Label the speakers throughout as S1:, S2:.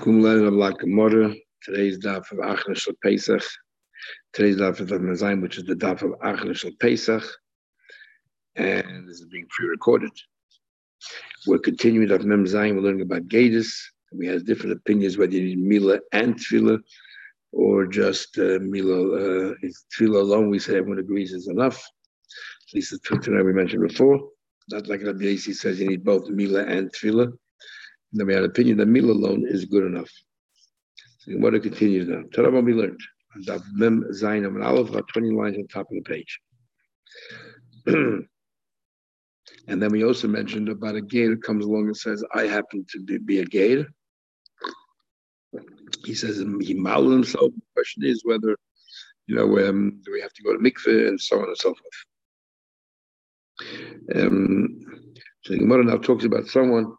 S1: Kumlan of La. Today's daf of Achnesh Pesach. Today's daf of Mazaim, which is the daf of Achnesh Pesach. And this is being pre-recorded. We're continuing daf Mem. We're learning about Gadis. We have different opinions whether you need Mila and Tevilah or just uh, Mila. Uh, alone, we say everyone agrees is enough. At least the Tevilah we mentioned before. Not like Rabbi Yossi says you need both Mila and Tevilah. Then we had opinion that meal alone is good enough. So what to continue now. Torah we learned. Mem Zayin and Aleph got 20 lines on top of the page. and then we also mentioned about a that comes along and says, I happen to be, be a gate. He says he modeled himself. The question is whether, you know, um, do we have to go to mikveh and so on and so forth. Um, so the Gemara now talks about someone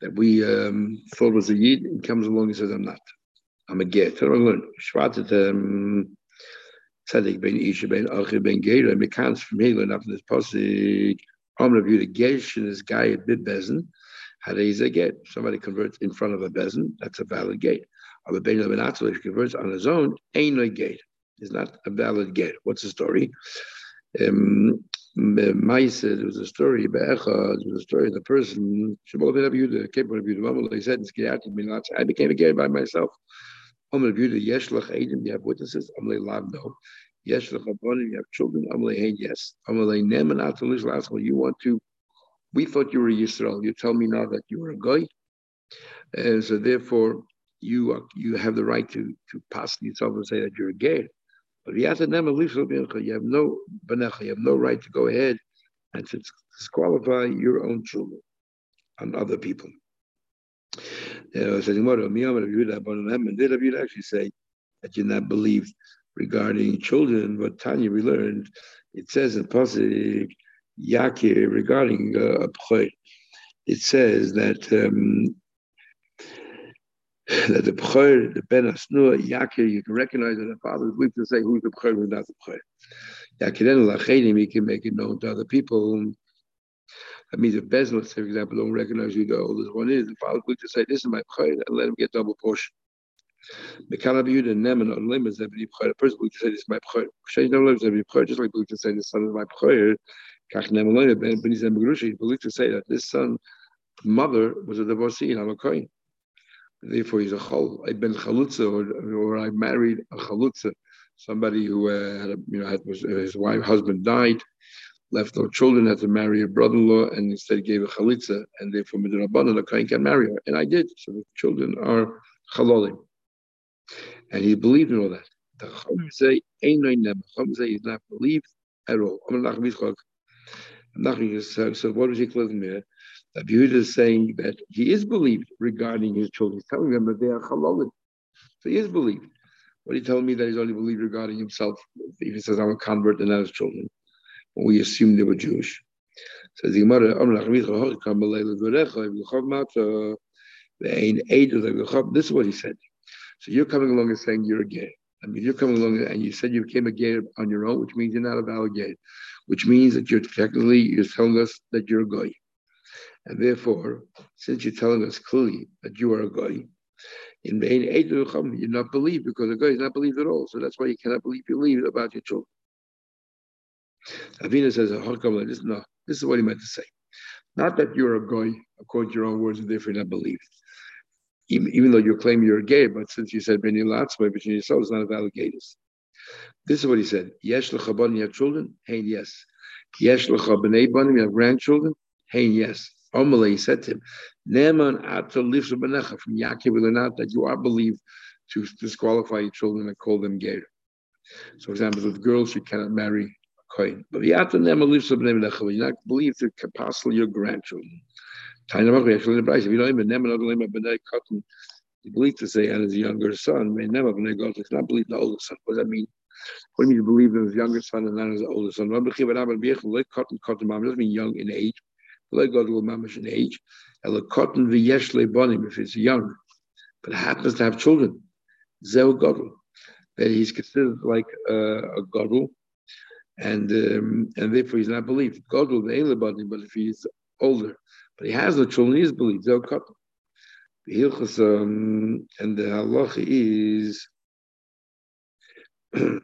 S1: that we um, thought was a yid, and comes along and says, I'm not. I'm a get. So I learned. Shvatet um, tzedek ben isha ben achi ben gera. And we can't from here learn after this posik. I'm going to the gesh and this guy at bid bezin. How is a get? Somebody converts in front of a bezin. That's a valid gate. Of a ben lebenatzal, if he converts on his own, ain't no gate. It's not a valid gate. What's the story? Um, There was a story, there was a story of the person, Shemol ben came from Abiuda, he said, I became a gay by myself. You have witnesses, you have children, yes. You want to, we thought you were Yisrael, you tell me now that you were a guy. And so therefore, you are, you have the right to to pass yourself and say that you're a gay. But you have no benecha, you have no right to go ahead and to disqualify your own children on other people. Uh, did actually say that you're not believed regarding children? But Tanya, we learned it says in Pasuk Yakir regarding uh, it says that um, that the B'chor, the Ben Asnua, Yakir, you can recognize that the father is weak to say who's the B'chor, who's not the B'chor. Yakiren Lachedim, he can make it known to other people. That means if Bez, for example, don't recognize who the oldest one is, the father is weak to say, this is my B'chor, and let him get double portion. Mekala B'yuda Neman on lim is every B'chor. A person weak to say, this is my B'chor. Shein no lives every B'chor, just like weak to say, this son is my B'chor. Kach Neman Loim, Ben Benizem Begrushi, believe to say that this son, mother was a divorcee in Hamakoyin. Therefore, he's a chol. I've been chalutza, or, or I married a chalutza, somebody who uh, had, a, you know, had, was, his wife, husband died, left no children, had to marry a brother-in-law, and instead gave a chalitza, and therefore midrabanan, the kohen can marry her, and I did. So the children are chalolim, and he believed in all that. The chum say, "Ein no nem." Say he's not believed at all. I'm not going to So what was he closing there? Rabbi Yehuda is saying that he is believed regarding his children. He's telling them that they are chalalim. So he is believed. What he telling me that he's only believed regarding himself. If he says I'm a convert and not his children, when we assume they were Jewish. Says the this is what he said. So you're coming along and saying you're a gay. I mean, you're coming along and you said you became a gay on your own, which means you're not a valid gay, which means that you're technically you're telling us that you're a guy. And therefore, since you're telling us clearly that you are a guy, in vain, you're not believed because a guy is not believed at all. So that's why you cannot believe believe about your children. Ravina says, oh, this, no, this is what he meant to say. Not that you're a guy, according to your own words, and therefore you're not believed. Even, even though you claim you're gay, but since you said Beni Latzma, between yourselves, it's not a valid gayness. This is what he said. L'chabon, you have children? Hey, yes. Banim, you have grandchildren? Hey, yes. Amalei said to him, Neman ato benecha from Yaakov not that you are believed to disqualify your children and call them ger. So, for example, with girls, you cannot marry a kohen. But Yata Neman benecha, you're not believed to possibly your grandchildren. If you don't even Neman Cotton, you believe to say, and his younger son, may never it's not believe the older son. What does that mean? What do you mean to believe in his younger son and not his older son? Doesn't mean young in age in age, lebanim if he's young, but happens to have children. Zeu gadol, that he's considered like uh, a gadol, and um, and therefore he's not believed. Gadol the lebanim, but if he's older, but he has no children, he is believed. Zeu gadol. Um, and the halacha is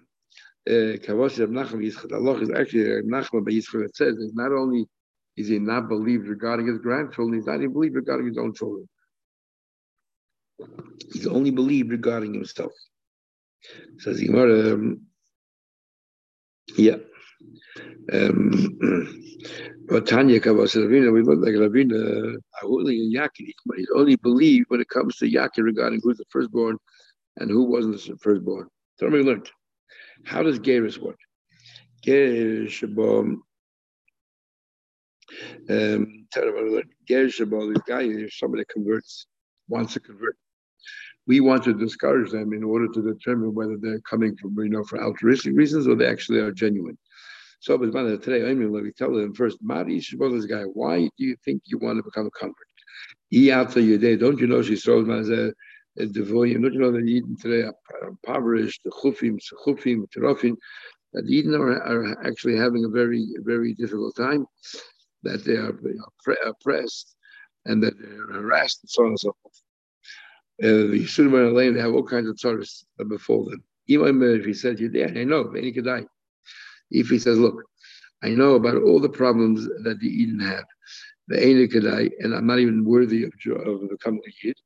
S1: Kavash Reb Nachman Yitzchak. Allah is actually Reb Nachman by Yitzchak. It says it's not only is he not believed regarding his grandchildren, he's not even believed regarding his own children. He's only believed regarding himself. Says Gemara, um, yeah. Um, but Tanya Kavas Ravina, we look like Ravina, Ahuli and Yakin, but he's only believed when it comes to Yakin regarding who's the firstborn and who wasn't the firstborn. So we learned. How does Geras work? Geras um, this guy, if somebody converts, wants to convert, we want to discourage them in order to determine whether they're coming from, you know, for altruistic reasons or they actually are genuine. So, but today, I mean, we tell them first, this guy, why do you think you want to become a convert? Don't you know she throws as a devoyim? Don't you know that Eden today are impoverished, the chufim, chufim, terofim, that Eden are actually having a very, very difficult time, that they are oppressed and that they're harassed and so on and so forth. Uh, the Yisurim are they have all kinds of tzaras that befall them. Even if he said, You're there, I know, any could die. If he says, look, I know about all the problems that the Eden have, the Enikadai, and I'm not even worthy of, of becoming a Yid,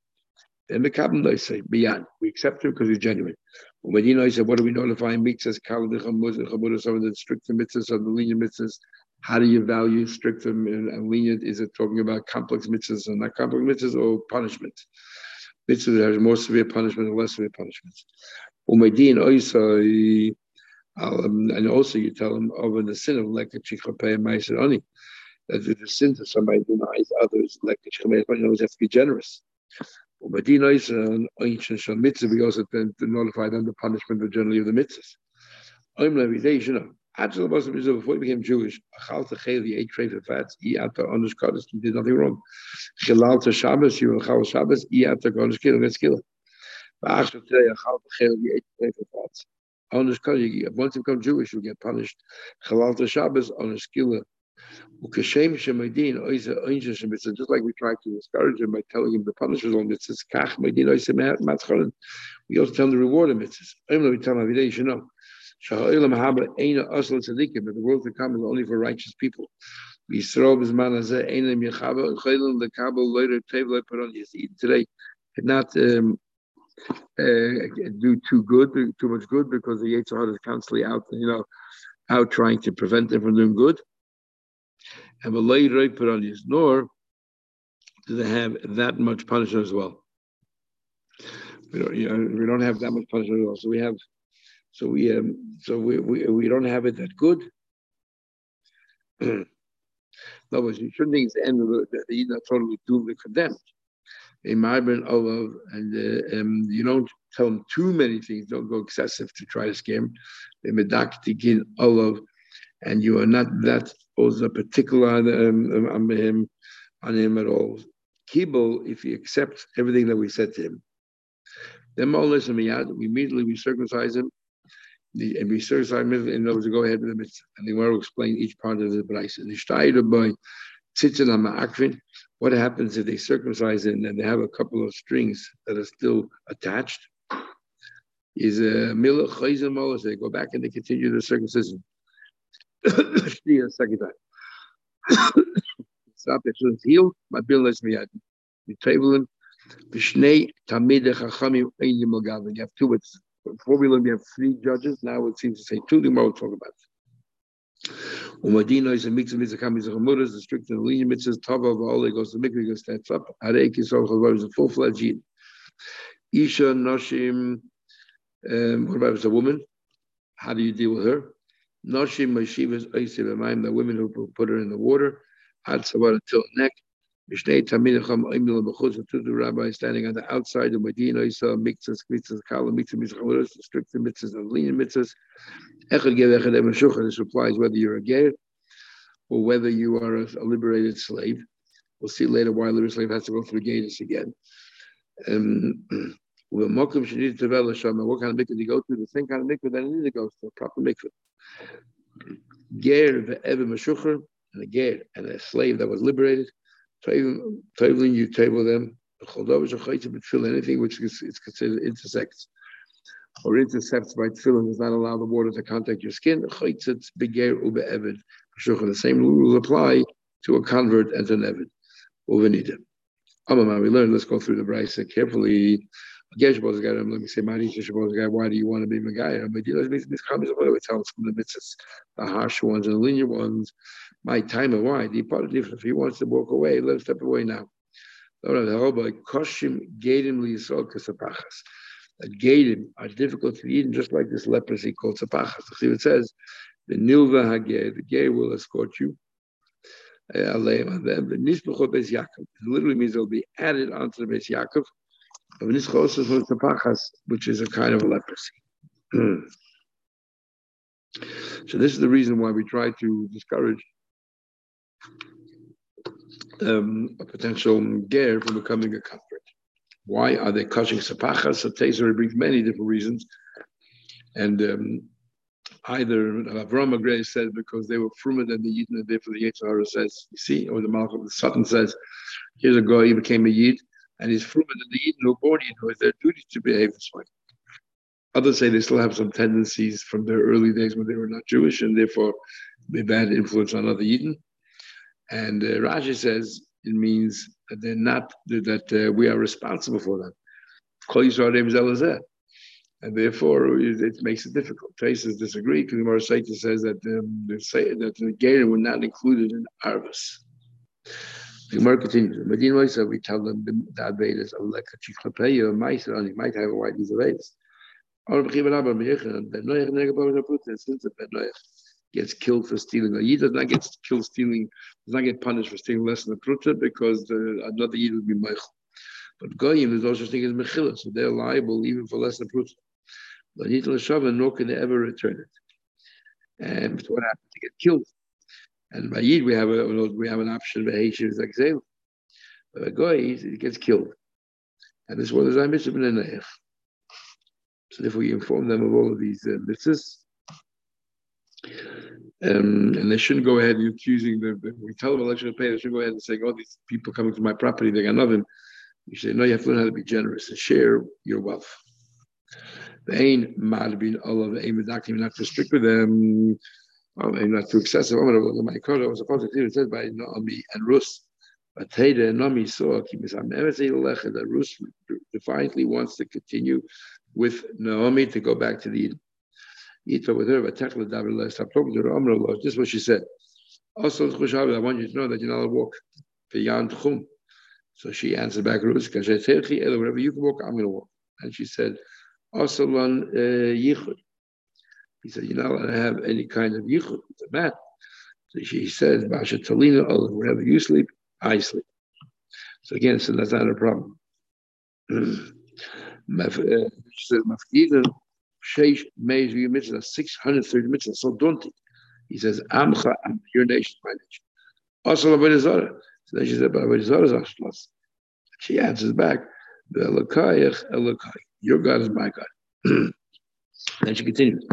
S1: then the Kabbalah they say, beyond. We accept him because he's genuine. When Medina said, what do we notify mitzvahs, some of the strict mitzvahs, some of the lenient mitzvahs? How do you value strict and lenient? Is it talking about complex mitzvahs and not complex mitzvahs or punishment? Mitzvahs have more severe punishment and less severe punishments. Um, and also you tell them over the sin of lekach chikapei ma'aser that the sin that somebody denies others lekach chikapei but you always have to be generous. Mitzvah, we also tend to notify them the punishment of generally of the mitzvahs. Every. Actually, Muslim before he became Jewish, Achal Techel, he ate trade fats, he ate honest goddess, he did nothing wrong. Chalal to Shabbos, you will Chal Shabbos, he ate honest kill, let's kill today, Achal Techel, he ate trade fats. Onus once you become Jewish, you get punished. Chalal Shabbos on a skilla. Just like we try to discourage him by telling him the punishment on mitzvahs, kach meidin We also tell him the reward of mitzvahs. We tell him you know. That the world to come is only for righteous people. Today, not um, uh, do too good, too much good, because the Yetzer is constantly out, you know, out trying to prevent them from doing good. And the lay right put on his nor do they have that much punishment as well. We don't, you know, we don't have that much punishment at all. So we have, so we, um, so we, we, we don't have it that good. Other words, you shouldn't think it's the end of the, the, the totally doomed and condemned a Ma'aber Olav, and uh, um, you don't tell them too many things. Don't go excessive to try to scare them. The Medaktikin Olav, and you are not that also particular on, um, on him, on him at all. Kibble, if he accepts everything that we said to him, then we immediately we circumcise him. The, and we circumcise him in order to go ahead with the mitzvah. And they want to explain each part of the Braisa. The Shtayr by Tzitzin what happens if they circumcise it and then they have a couple of strings that are still attached? Is a milah chayzim. They go back and they continue the circumcision. second time. Stop it. It's healed. My bill is miyad. The table Vishnei tamid chachamim einim You have two. It's before we learn, we have three judges. Now it seems to say two. The more talk about. It. Umadina is a mix of mitzvah kamis chamuras, the strict and lenient mitzvahs. Tava all goes to mikvah, goes stands up. Arei kisol chalvar is a full fledged. Isha noshim. Um, what about a woman? How do you deal with her? Noshim mashivas oisiv the women who put her in the water. Ad savar until neck. Two the rabbi standing on the outside of Medina, he saw mitzvahs, mitzvahs, kala, mitzvahs, mitzvahs, strict mitzvahs, and lenient mitzvahs. This applies whether you're a ger or whether you are a, a liberated slave. We'll see later why a liberated slave has to go through Gatus again. Um, what kind of mikvah do you go to? The same kind of mikvah that I need to a proper mikvah. Ger ve'ev meshucher, and a ger and a slave that was liberated Tovlin, you table them Anything which is, is considered intersects or intercepts by tefillin does not allow the water to contact your skin. The same rules apply to a convert and an evid. We learned, let's go through the brisa carefully. Let me say, why do you want to be Megaya? We tell us from the mitzvahs, the harsh ones and the linear ones. My time and why? The part. If he wants to walk away, let him step away now. That Gadim are difficult to eat, just like this leprosy called Sapachas. See, it says, the Nilva Hageh, the gay will escort you. Eh, Aleim on them. The Nisbucho Beis Yaakov. It literally means they'll be added onto the Beis Yaakov. Of Nischos is Sapachas, which is a kind of a leprosy. Hmm. So this is the reason why we try to discourage um, a potential ger from becoming a comfort. Why are they cutting sapachas? So Tezer brings many different reasons, and um, either Avram Agrey says because they were frumer than the Yid, and therefore the Yetzirah says, you see, or the Malchus the Sutton says, here's a guy, he became a Yid, and frumer than the Yid who born who is their duty to behave this way. Others say they still have some tendencies from their early days when they were not Jewish, and therefore may bad influence on other Eden. And uh, Rashi says it means that they're not that uh, we are responsible for them. And therefore, it, makes it difficult. Traces disagree because the says that um, say that the Gator were not included in Arvis. The Gemara continues. Medina said we tell them the Avedas of Lekachichlapeya, Meiser, and he might have a white piece of Avedas. Since the Ben gets killed for stealing. A Yid does not get killed stealing, does not get punished for stealing less than a pruta because the, another Yid would be Meichel. But Goyim is also thing as Mechila, so they're liable even for less than a pruta. But Yid Lashava, nor can they ever return it. And what happens? They get killed. And by Yid, we have a, we have an option of Hashiv Zakzel. But a Goy, he gets killed. And this one is is Mitzvah Ben So therefore, we inform them of all of these uh, mitzvahs. Um, and they shouldn't go ahead and accusing them. we tell them election to pay, they shouldn't go ahead and say, oh, these people coming to my property, they got nothing. You say, no, you have to learn how to be generous and share your wealth. They ain't mad being all of aim not too strict with them, um, not too excessive. I'm look at my. I was supposed to it says by Naomi and Rus. But Teda and Naomi saw that Rus defiantly wants to continue with Naomi to go back to the Yitva with her, but stop talking to her, Amr This is what she said. Also, I want you to know that you're not allowed to walk beyond Chum. So she answered back, wherever you can walk, I'm going to walk. And she said, also uh, yichud. He said, you're not allowed to have any kind of yichud. It's a mat. So she says, Basha Talina, wherever you sleep, I sleep. So again, so that's not a problem. Uh, she says, Sheish Meis mitzvah, 630 mitzvahs, so daunting. He says, Amcha, your nation, my nation. Also, Avodah Zarah. So then she said, but Avodah Zarah is. She answers back, Elokayach, Elokai. Your God is my God. then she continues,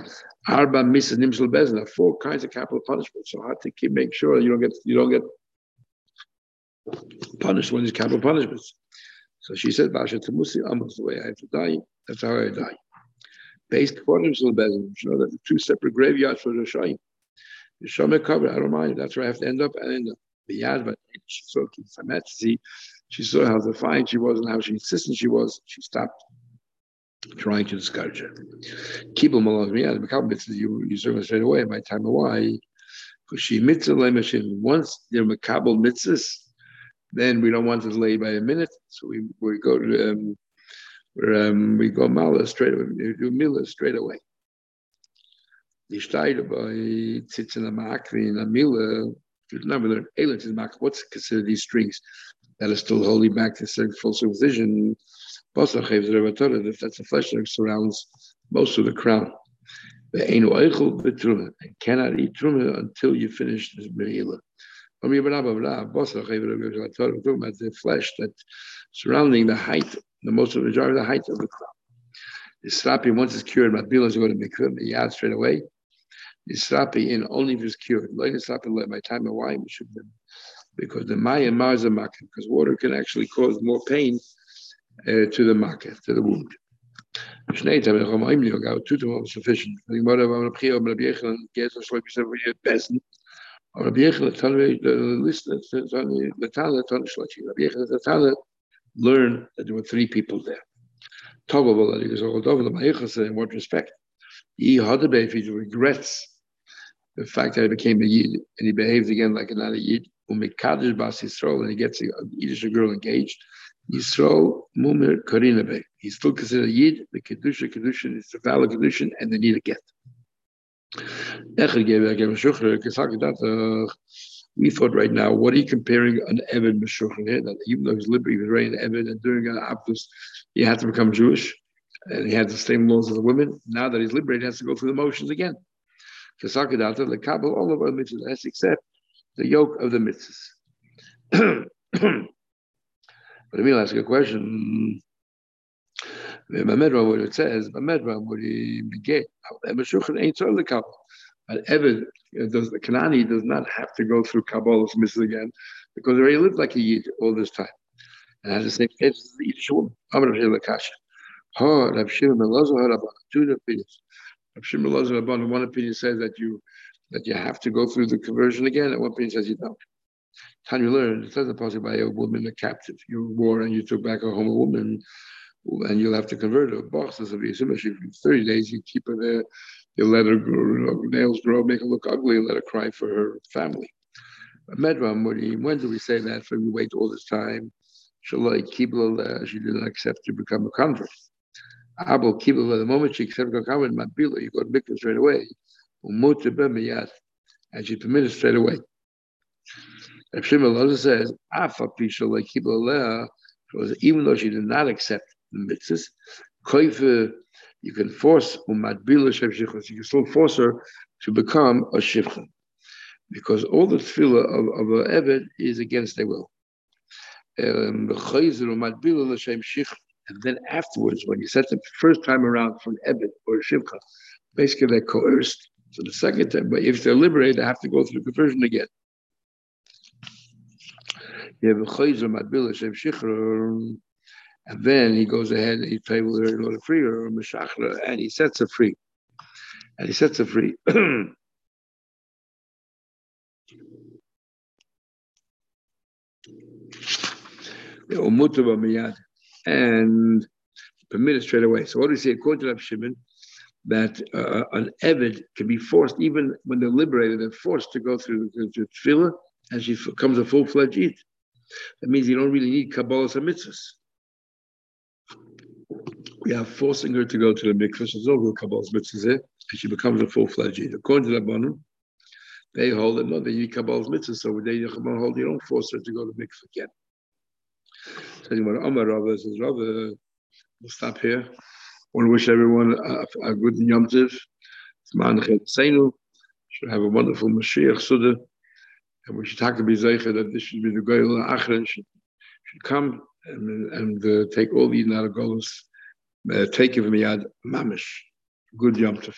S1: Arba Mrs. Nimshal Bezna, four kinds of capital punishment. So hard to keep make sure you don't get you don't get punished when these capital punishments. So she said, Basha Tamusi, almost the way I have to die. That's how I die based to the Bezin. You know that the two separate graveyards for the Shayim. The Shomer covered, I don't mind. That's where I have to end up and end up. The Yad, but she saw see, she saw how defiant she was and how she insistent she was. She stopped trying to discourage her. Kibble Malach Miyad, Makabal mitzvahs, you, you serve straight away. My time why? Because she mitzvah once they're Makabal mitzvahs, then we don't want to delay by a minute. So we, we go to um, um, we go mala straight away, we do mila straight away. The shtayda by amakri and amila, remember elit is mak. What's considered these strings that are still holding back to full If that's the flesh that surrounds most of the crown. And cannot eat truma until you finish this meila. Talking about the flesh that surrounding the height the most of the majority of the height of the crown. The srapi, once it's cured, matbilas to go to mikveh, yad straight away. The srapi in only if it's cured. The srapi, by time we should because the Maya Mars a because water can actually cause more pain uh, to the market, to the wound. Two of them was sufficient. The Gemara of Rabbi Yochanan, Rabbi Yochanan, Geza, Shlomi, Sefer, Besen. Rabbi Yochanan, the listener, Tanvi, Latala, Tanvi, Shlomi. Rabbi Yochanan, Latala, learned that there were three people there. Togaval, that he was all over the said, in what respect? He had a baby, He regrets the fact that he became a Yid, and he behaves again like another Yid. Umikadish Bas Yisrael, and he gets a Yiddish girl engaged. Yisrael Mumir Karinabe. He's still considered Yid, the Kedusha, Kedusha, it's a valid Kedusha, and they need a get. Uh, we thought right now, what are you comparing an Evid Meshuchan here? That even though he's liberated, he was raised Evid, and during an Abdus, he had to become Jewish, and he had the same laws as the women. Now that he's liberated, he has to go through the motions again. Kasakadata, the Kabul, all of our mitzvahs, except the yoke of the mitzvahs. But Emil ask a question. Bamedra, what it says, Bamedra, what he beget, Meshuchan ain't so the couple. But Evid, does, the Kanani does not have to go through Kabbalah's misses again because he lived like a Yid all this time. And has the same as the Yiddish woman. Amr of Hilakasha. Ha, Rav Shimon ben Lazar, Rabban, two opinions. Rav Shimon ben Lazar, Rabban, one opinion says that you that you have to go through the conversion again, and one opinion says you don't time you learn, it doesn't possible by a woman, a captive. You wore and you took back a home a woman, and you'll have to convert her. Boss says, if you 30 days, you keep her there, you let her grow, nails grow, make her look ugly, and let her cry for her family. Medram, when do we say that? For we wait all this time. Shalai Kibla, she did not accept to become a convert. Abel Kibla, the moment she accepted to a convert, Mabila, you got mikvah straight away. And she permitted straight away. Rav Shimon says, Afa Pisha like even though she did not accept the mitzvahs, koife, you can force umadbila shev shichas, you can still force her to become a shivcha. Because all the tevilah of, of an Eved is against their will. Um, and then afterwards, when you set them first time around for an Eved or a shivcha, basically they're coerced. So the second time, but if they're liberated, they have to go through conversion again you have a chayzer matbil Hashem shichra, and then he goes ahead and he tables her in order free her, meshachra, and he sets her free. And he sets her free. and permitted straight away. So what do we say? According to Rav Shimon, that uh, an Evid can be forced, even when they're liberated, they're forced to go through the tevilah, and she becomes a full-fledged. That means you don't really need Kabbalah's and mitzvahs. We are forcing her to go to the mikvah. She's no oh, real Kabbalah's mitzvahs there, and she becomes a full-fledged Jew. According to the Rabbanim, they hold that no, they need Kabbalah's mitzvahs, so they hold you don't force her to go to the mikvah again. So want Amar Rava says, Rava, we'll stop here. I want to wish everyone a, a good Yom Tiv. Should have a wonderful Mashiach Suda. And we should talk to Bizaycha that this should be the Goyal Achran should, should come and, and uh, take all these Naragolos, uh, take it from Yad Mamish. Good Yom Tov.